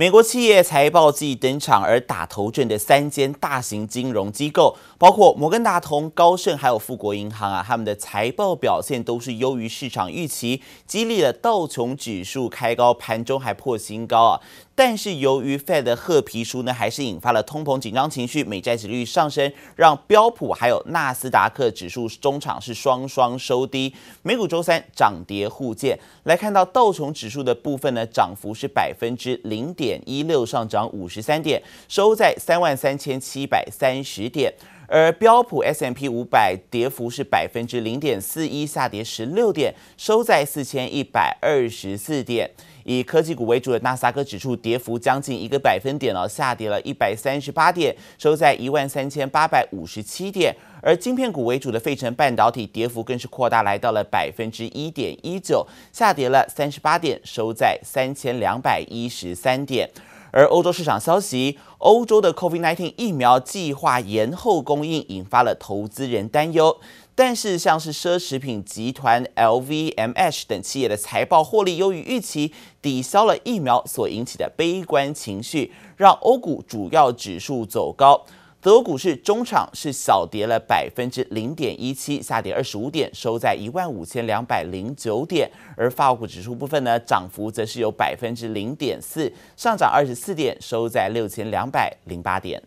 美国企业财报季登场，而打头阵的三间大型金融机构，包括摩根大通、高盛还有富国银行啊，他们的财报表现都是优于市场预期，激励了道琼指数开高，盘中还破新高啊。但是由于 Fed 的褐皮书呢，还是引发了通膨紧张情绪，美债殖率上升，让标普还有纳斯达克指数中场是双双收低。美股周三涨跌互见，来看到道琼指数的部分呢，涨幅是百分之零点一六，上涨五十三点，收在三万三千七百三十点。而标普 S M P 五百跌幅是百分之零点四一，下跌十六点，收在四千一百二十四点。以科技股为主的纳斯达克指数跌幅将近一个百分点了，下跌了一百三十八点，收在一万三千八百五十七点。而晶片股为主的费城半导体跌幅更是扩大，来到了百分之一点一九，下跌了三十八点，收在三千两百一十三点。而欧洲市场消息，欧洲的 COVID-19 疫苗计划延后供应，引发了投资人担忧。但是，像是奢侈品集团 LVMH 等企业的财报获利优于预期，抵消了疫苗所引起的悲观情绪，让欧股主要指数走高。德国股市中场是小跌了百分之零点一七，下跌二十五点，收在一万五千两百零九点。而法国股指数部分呢，涨幅则是有百分之零点四，上涨二十四点，收在六千两百零八点。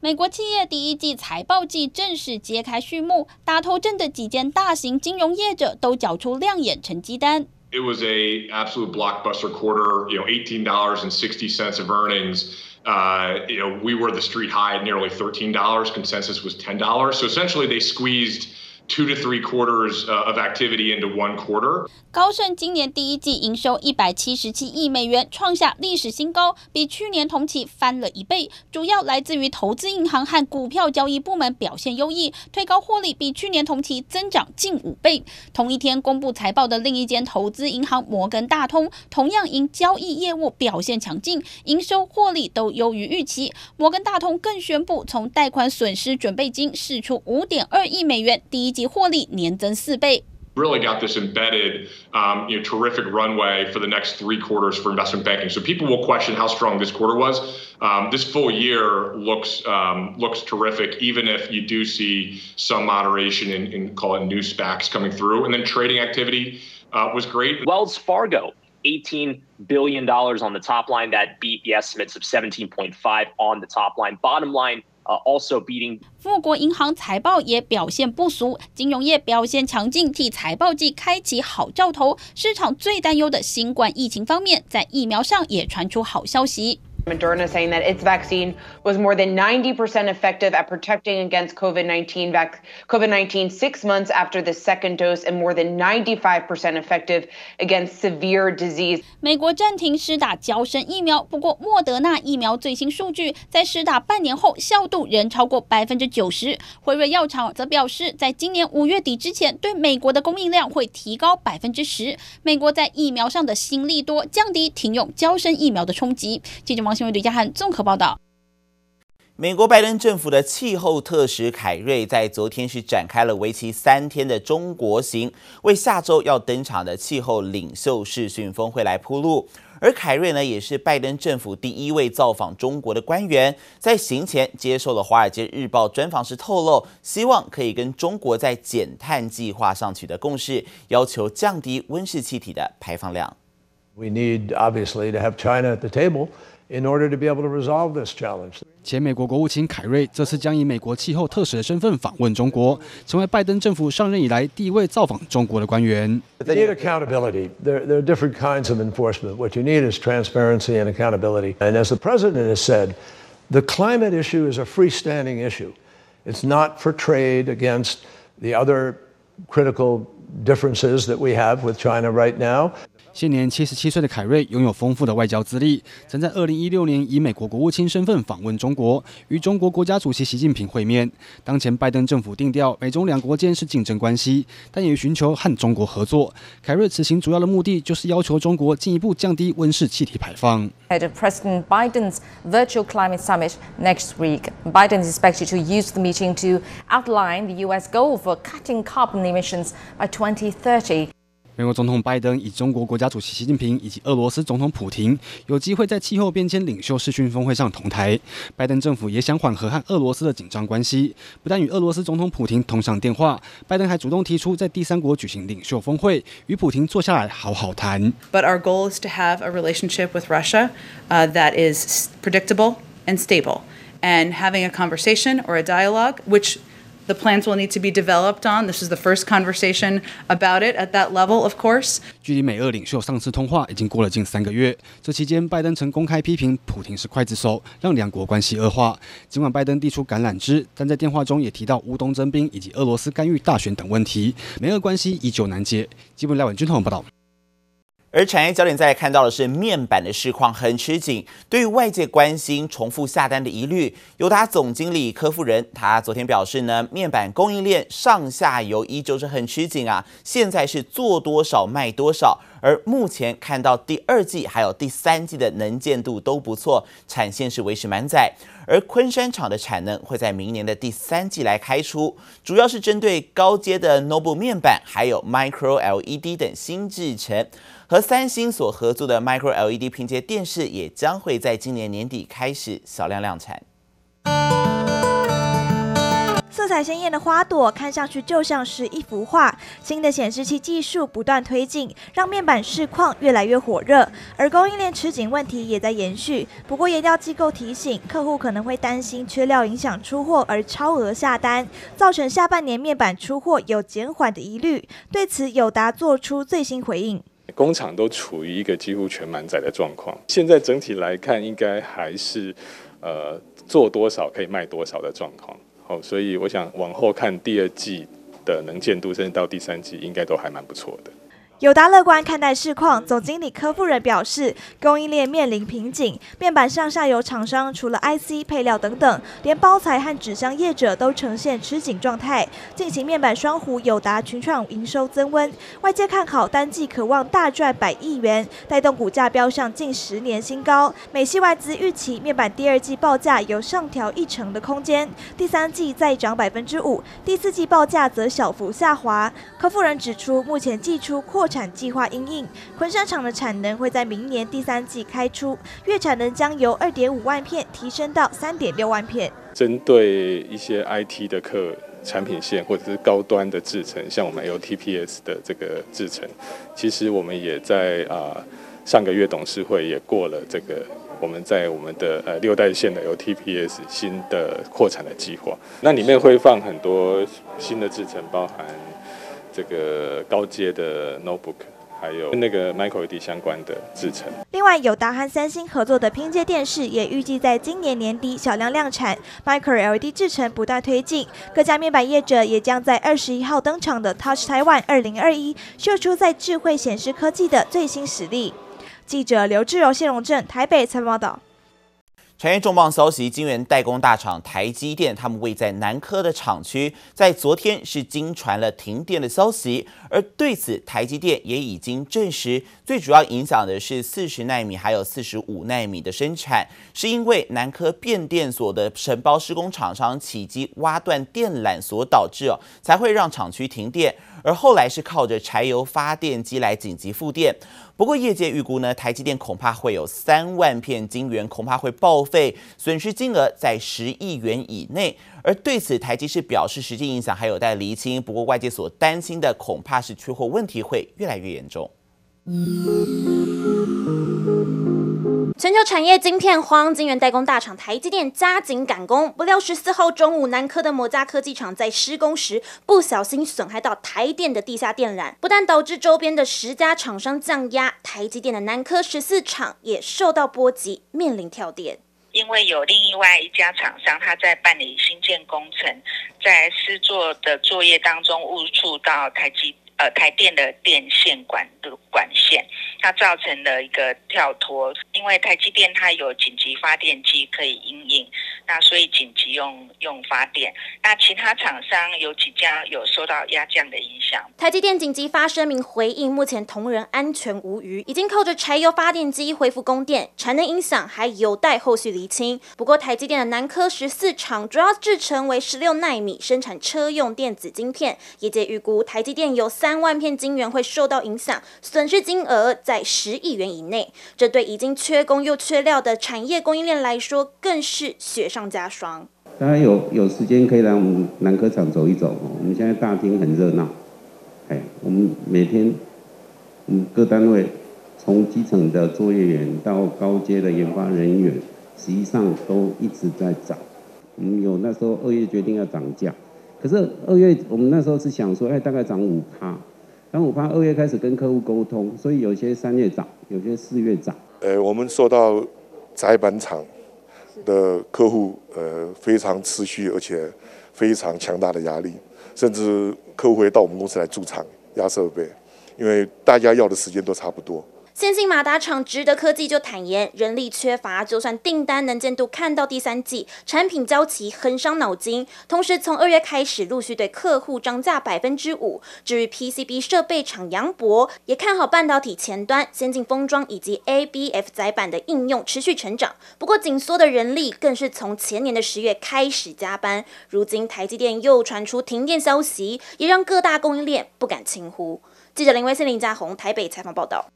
美国企业第一季财报季正式揭开序幕，打头阵的几间大型金融业者都缴出亮眼成绩单。It was a absolute blockbuster quarter, you know, eighteen dollars and sixty cents of earnings. Uh, you know, we were the street high at nearly thirteen dollars. Consensus was ten dollars. So essentially, they squeezed. Two to three quarters of activity into one quarter. 高盛今年第一季营收一百七十七亿美元，创下历史新高，比去年同期翻了一倍。主要来自于投资银行和股票交易部门表现优异，推高获利比去年同期增长近五倍。同一天公布财报的另一间投资银行摩根大通，同样因交易业务表现强劲，营收获利都优于预期。摩根大通更宣布从贷款损失准备金释出五点二亿美元，第一。获利年增四倍。Really got this embedded, um, you know, terrific runway for the next three quarters for investment banking. So people will question how strong this quarter was. Um, this full year looks um, looks terrific, even if you do see some moderation in, in call it new SPACs coming through. And then trading activity uh, was great. Wells Fargo. $18 billion on the top line. That beat the estimates of 17.5 on the top line. Bottom line, Also beating 富国银行财报也表现不俗，金融业表现强劲，替财报季开启好兆头。市场最担忧的新冠疫情方面，在疫苗上也传出好消息。Moderna saying that its vaccine was more than 90% effective at protecting against COVID-19 COVID-19 six months after the second dose and more than 95% effective against severe disease. 美国暂停施打娇生疫苗，不过莫德纳疫苗最新数据在施打半年后效度仍超过百分之九十。辉瑞药厂则表示，在今年五月底之前，对美国的供应量会提高百分之十。美国在疫苗上的新利多，降低停用娇生疫苗的冲击。记者王。新闻吕家汉综合报道：美国拜登政府的气候特使凯瑞在昨天是展开了为期三天的中国行，为下周要登场的气候领袖视讯峰会来铺路。而凯瑞呢，也是拜登政府第一位造访中国的官员，在行前接受了《华尔街日报》专访时透露，希望可以跟中国在减碳计划上取得共识，要求降低温室气体的排放量。We need obviously to have China at the table. In order to be able to resolve this challenge，前美国国务卿凯瑞这次将以美国气候特使的身份访问中国，成为拜登政府上任以来第一位造访中国的官员。They need accountability. There, there are different kinds of enforcement. What you need is transparency and accountability. And as the president has said, the climate issue is a freestanding issue. It's not for trade against the other critical differences that we have with China right now. 现年七十七岁的凯瑞拥有丰富的外交资历，曾在二零一六年以美国国务卿身份访问中国，与中国国家主席习近平会面。当前拜登政府定调美中两国间是竞争关系，但也寻求和中国合作。凯瑞此行主要的目的就是要求中国进一步降低温室气体排放。At President Biden's virtual climate summit next week, Biden is expected to use the meeting to outline the U.S. goal for cutting carbon emissions by 2030. 美国总统拜登与中国国家主席习近平以及俄罗斯总统普亭有机会在气候变迁领袖视讯峰会上同台。拜登政府也想缓和和俄罗斯的紧张关系，不但与俄罗斯总统普亭通上电话，拜登还主动提出在第三国举行领袖峰会，与普亭坐下来好好谈。But our goal is to have a relationship with Russia, uh, that is predictable and stable, and having a conversation or a dialogue, which The plans will need to be developed on. This is the first conversation about it at that level, of course. 距离美俄领袖上次通话已经过了近三个月，这期间拜登曾公开批评普亭是刽子手，让两国关系恶化。尽管拜登递出橄榄枝，但在电话中也提到乌东征兵以及俄罗斯干预大选等问题，美俄关系依旧难解。基本赖文军统报道。而产业焦点在看到的是面板的市况很吃紧，对于外界关心重复下单的疑虑，友达总经理柯富人他昨天表示呢，面板供应链上下游依旧是很吃紧啊，现在是做多少卖多少，而目前看到第二季还有第三季的能见度都不错，产线是维持满载，而昆山厂的产能会在明年的第三季来开出，主要是针对高阶的 Noble 面板，还有 micro LED 等新制程。和三星所合作的 Micro LED 拼接电视也将会在今年年底开始小量量产。色彩鲜艳的花朵看上去就像是一幅画。新的显示器技术不断推进，让面板市况越来越火热。而供应链吃紧问题也在延续。不过研调机构提醒，客户可能会担心缺料影响出货而超额下单，造成下半年面板出货有减缓的疑虑。对此，友达做出最新回应。工厂都处于一个几乎全满载的状况，现在整体来看，应该还是呃做多少可以卖多少的状况。哦，所以我想往后看第二季的能见度，甚至到第三季，应该都还蛮不错的。友达乐观看待市况，总经理柯富人表示，供应链面临瓶颈，面板上下游厂商除了 IC 配料等等，连包材和纸箱业者都呈现吃紧状态。近期面板双虎友达群创营收增温，外界看好单季可望大赚百亿元，带动股价飙上近十年新高。美系外资预期面板第二季报价有上调一成的空间，第三季再涨百分之五，第四季报价则小幅下滑。柯富人指出，目前季出扩产计划因应，昆山厂的产能会在明年第三季开出，月产能将由二点五万片提升到三点六万片。针对一些 IT 的客产品线或者是高端的制程，像我们 LTPS 的这个制程，其实我们也在啊、上个月董事会也过了这个我们在我们的呃六代线的 LTPS 新的扩产的计划，那里面会放很多新的制程，包含。这个高阶的 notebook，还有那个 micro LED 相关的制程。另外，友达和三星合作的拼接电视也预计在今年年底小量量产，micro LED 制程不断推进。各家面板业者也将在二十一号登场的 Touch Taiwan 二零二一秀出在智慧显示科技的最新实力。记者刘志柔、谢龙正台北采访报道。产业重磅消息：晶圆代工大厂台积电，他们位在南科的厂区，在昨天是惊传了停电的消息。而对此，台积电也已经证实，最主要影响的是四十纳米还有四十五纳米的生产，是因为南科变电所的承包施工厂商起机挖断电缆所导致哦，才会让厂区停电。而后来是靠着柴油发电机来紧急复电。不过业界预估呢，台积电恐怕会有三万片晶圆恐怕会报废，损失金额在十亿元以内。而对此，台积是表示实际影响还有待厘清。不过外界所担心的恐怕是缺货问题会越来越严重。全球产业晶片荒，晶圆代工大厂台积电加紧赶工。不料十四号中午，南科的摩加科技厂在施工时不小心损害到台电的地下电缆，不但导致周边的十家厂商降压，台积电的南科十四厂也受到波及，面临跳电。因为有另外一家厂商，他在办理新建工程，在施作的作业当中误触到台积。呃，台电的电线管的管线，它造成了一个跳脱。因为台积电它有紧急发电机可以应应，那所以紧急用用发电。那其他厂商有几家有受到压降的影响。台积电紧急发声明回应，目前同仁安全无虞，已经靠着柴油发电机恢复供电，产能影响还有待后续厘清。不过台积电的南科十四厂主要制程为十六奈米，生产车用电子晶片，业界预估台积电有三三万片晶圆会受到影响，损失金额在十亿元以内。这对已经缺工又缺料的产业供应链来说，更是雪上加霜。大家有有时间可以来我们南科厂走一走哦，我们现在大厅很热闹，哎，我们每天，我们各单位从基层的作业员到高阶的研发人员，实际上都一直在涨。我们有那时候二月决定要涨价，可是二月我们那时候是想说，哎，大概涨五趴，然后五趴，二月开始跟客户沟通，所以有些三月涨，有些四月涨。呃，我们受到窄板厂的客户呃非常持续而且非常强大的压力，甚至客户会到我们公司来驻场压设备，因为大家要的时间都差不多。先进马达厂值得科技就坦言，人力缺乏，就算订单能见度看到第三季，产品交期很伤脑筋。同时，从二月开始陆续对客户涨价百分之五。至于 PCB 设备厂扬博，也看好半导体前端、先进封装以及 ABF 载板的应用持续成长。不过，紧缩的人力更是从前年的十月开始加班。如今台积电又传出停电消息，也让各大供应链不敢轻忽。记者林威森、林家宏台北采访报道。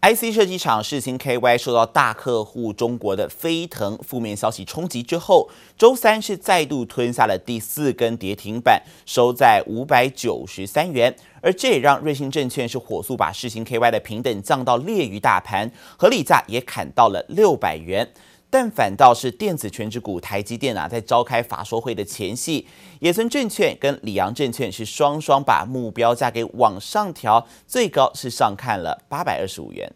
IC 设计厂世星 KY 受到大客户中国的飞腾负面消息冲击之后，周三是再度吞下了第四根跌停板，收在五百九十三元。而这也让瑞信证券是火速把世星 KY 的平等降到劣于大盘，合理价也砍到了六百元。但反倒是电子全值股台积电啊，在召开法说会的前夕，野村证券跟里昂证券是双双把目标价给往上调，最高是上看了八百二十五元。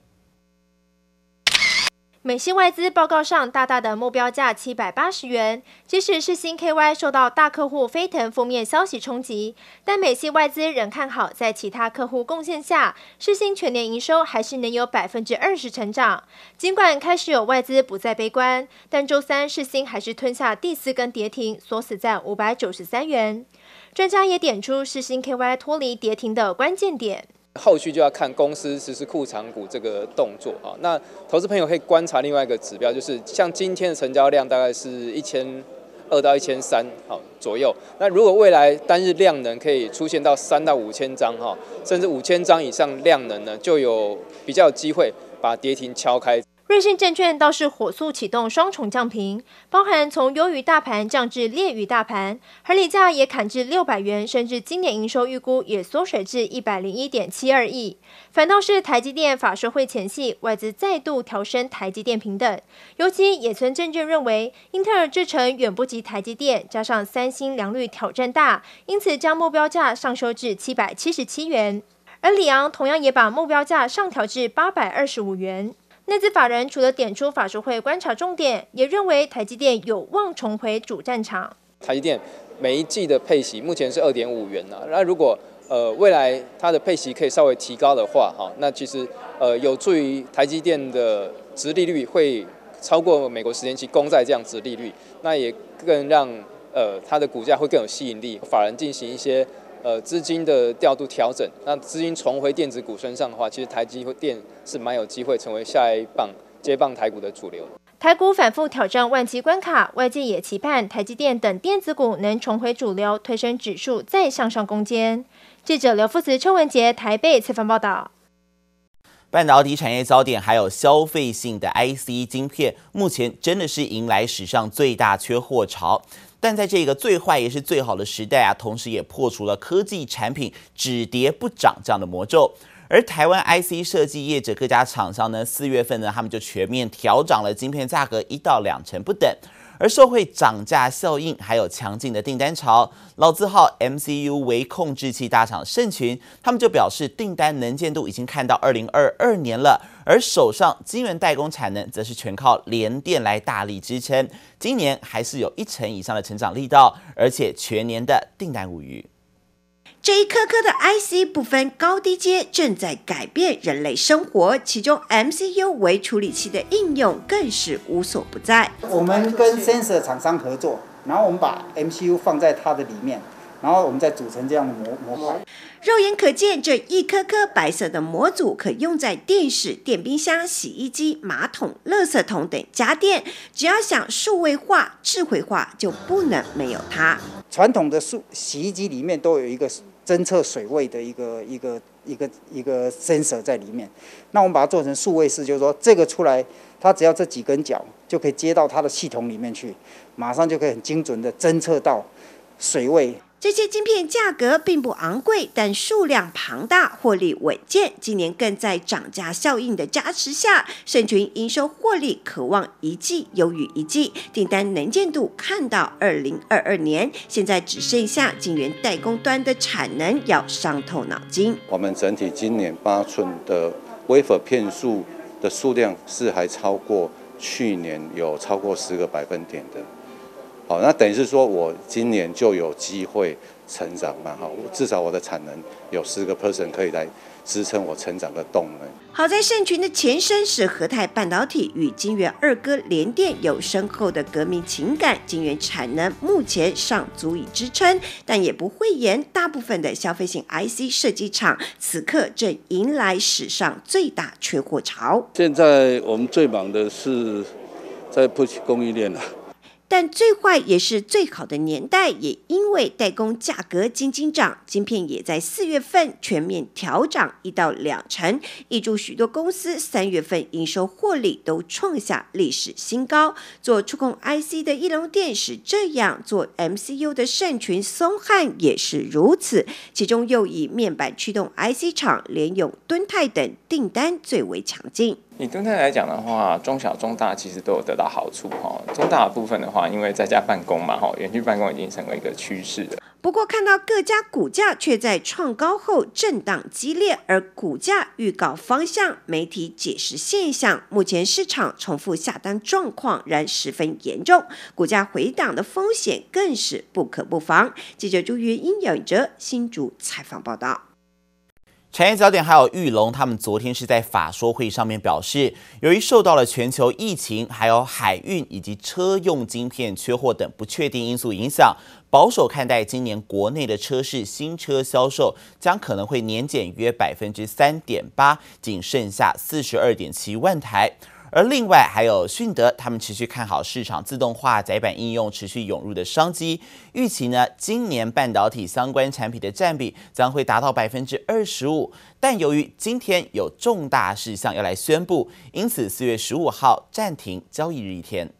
美系外资报告上大大的目标价七百八十元，即使世新 KY 受到大客户飞腾负面消息冲击，但美系外资仍看好，在其他客户贡献下，世新全年营收还是能有百分之二十成长。尽管开始有外资不再悲观，但周三世新还是吞下第四根跌停，锁死在五百九十三元。专家也点出世新 KY 脱离跌停的关键点。后续就要看公司实施库藏股这个动作啊。那投资朋友可以观察另外一个指标，就是像今天的成交量大概是一千二到一千三好左右。那如果未来单日量能可以出现到三到五千张哈，甚至五千张以上量能呢，就有比较有机会把跌停敲开。瑞信证券倒是火速启动双重降评，包含从优于大盘降至劣于大盘，合理价也砍至六百元，甚至今年营收预估也缩水至一百零一点七二亿。反倒是台积电法说会前夕，外资再度调升台积电评等，尤其野村证券认为，英特尔制程远不及台积电，加上三星良率挑战大，因此将目标价上修至七百七十七元。而里昂同样也把目标价上调至八百二十五元。内资法人除了点出法说会观察重点，也认为台积电有望重回主战场。台积电每一季的配息目前是二点五元啊，那如果呃未来它的配息可以稍微提高的话，哈，那其实呃有助于台积电的殖利率会超过美国十年期公债这样殖利率，那也更让呃它的股价会更有吸引力，法人进行一些。呃，资金的调度调整，那资金重回电子股身上的话，其实台积电是蛮有机会成为下一棒接棒台股的主流。台股反复挑战万七关卡，外界也期盼台积电等电子股能重回主流，推升指数再向上攻坚。记者刘富慈、邱文杰台北采访报道。半导体产业焦点还有消费性的 IC 晶片，目前真的是迎来史上最大缺货潮。但在这个最坏也是最好的时代啊，同时也破除了科技产品只跌不涨这样的魔咒。而台湾 IC 设计业者各家厂商呢，四月份呢，他们就全面调涨了晶片价格一到两成不等。而受惠涨价效应，还有强劲的订单潮，老字号 MCU 微控制器大厂盛群，他们就表示订单能见度已经看到二零二二年了。而手上晶圆代工产能则是全靠联电来大力支撑，今年还是有一成以上的成长力道，而且全年的订单无虞。这一颗颗的 IC 不分高低阶，正在改变人类生活。其中 MCU 为处理器的应用更是无所不在。我们跟 Sensor 厂商合作，然后我们把 MCU 放在它的里面，然后我们再组成这样的模模块。肉眼可见，这一颗颗白色的模组可用在电视、电冰箱、洗衣机、马桶、垃圾桶等家电。只要想数位化、智慧化，就不能没有它。传统的数洗衣机里面都有一个。侦测水位的一个一个一个一个 sensor 在里面，那我们把它做成数位式，就是说这个出来，它只要这几根脚就可以接到它的系统里面去，马上就可以很精准的侦测到水位。这些晶片价格并不昂贵，但数量庞大，获利稳健。今年更在涨价效应的加持下，盛群营收获利可望一季优于一季，订单能见度看到二零二二年。现在只剩下晶圆代工端的产能要伤透脑筋。我们整体今年八寸的 wafer 片数的数量是还超过去年有超过十个百分点的。好，那等于是说，我今年就有机会成长嘛？哈，至少我的产能有十个 person 可以来支撑我成长的动能。好在盛群的前身是和泰半导体，与金源二哥联电有深厚的革命情感，金源产能目前尚足以支撑，但也不讳言，大部分的消费性 IC 设计厂此刻正迎来史上最大缺货潮。现在我们最忙的是在 push 供应链了。但最坏也是最好的年代，也因为代工价格惊惊涨，晶片也在四月份全面调涨一到两成，挹注许多公司三月份营收获利都创下历史新高。做触控 IC 的义隆电是这样，做 MCU 的盛群松汉也是如此，其中又以面板驱动 IC 厂联咏、敦泰等订单最为强劲。以敦泰来讲的话，中小、中大其实都有得到好处哈。中大的部分的话，因为在家办公嘛，哈，远距办公已经成为一个趋势了。不过，看到各家股价却在创高后震荡激烈，而股价预告方向，媒体解释现象，目前市场重复下单状况仍十分严重，股价回档的风险更是不可不防。记者朱云英、姚哲新竹采访报道。产业焦点还有玉龙，他们昨天是在法说会上面表示，由于受到了全球疫情、还有海运以及车用晶片缺货等不确定因素影响，保守看待今年国内的车市新车销售将可能会年减约百分之三点八，仅剩下四十二点七万台。而另外还有迅德，他们持续看好市场自动化载板应用持续涌入的商机，预期呢，今年半导体相关产品的占比将会达到百分之二十五。但由于今天有重大事项要来宣布，因此四月十五号暂停交易日一天。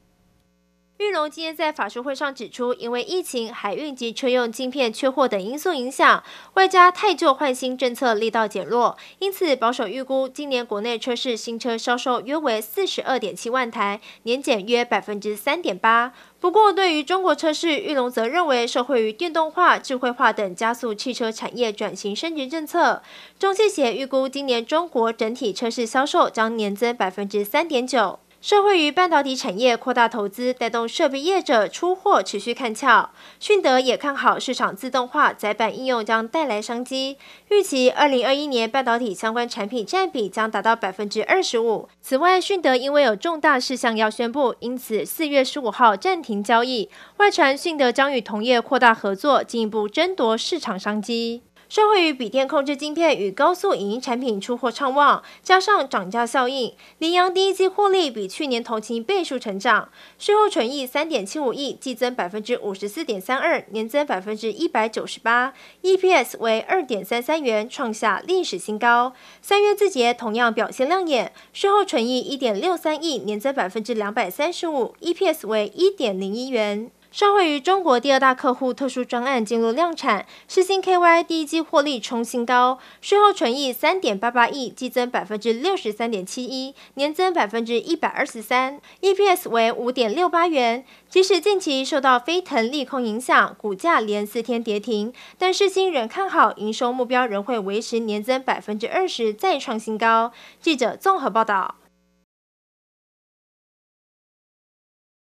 玉龙今天在法说会上指出，因为疫情、海运及车用晶片缺货等因素影响，外加汰旧换新政策力道减弱，因此保守预估今年国内车市新车销售约为四十二点七万台，年减约百分之三点八。不过，对于中国车市，玉龙则认为受惠于电动化、智慧化等加速汽车产业转型升级政策，中汽协预估今年中国整体车市销售将年增百分之三点九。社会与半导体产业扩大投资，带动设备业者出货持续看俏。迅德也看好市场自动化载板应用将带来商机，预期二零二一年半导体相关产品占比将达到百分之二十五。此外，迅德因为有重大事项要宣布，因此四月十五号暂停交易。外传迅德将与同业扩大合作，进一步争夺市场商机。受惠于笔电控制晶片与高速影音产品出货畅旺，加上涨价效应，联阳第一季获利比去年同期倍数成长，税后纯益三点七五亿，季增百分之五十四点三二，年增百分之一百九十八，EPS 为二点三三元，创下历史新高。三月字节同样表现亮眼，税后纯益一点六三亿，年增百分之两百三十五，EPS 为一点零一元。受惠于中国第二大客户特殊专案进入量产，世芯 KY 第一季获利冲新高，税后纯益三点八八亿，激增百分之六十三点七一，年增百分之一百二十三，EPS 为五点六八元。即使近期受到飞腾利空影响，股价连四天跌停，但世芯仍看好营收目标仍会维持年增百分之二十，再创新高。记者综合报道。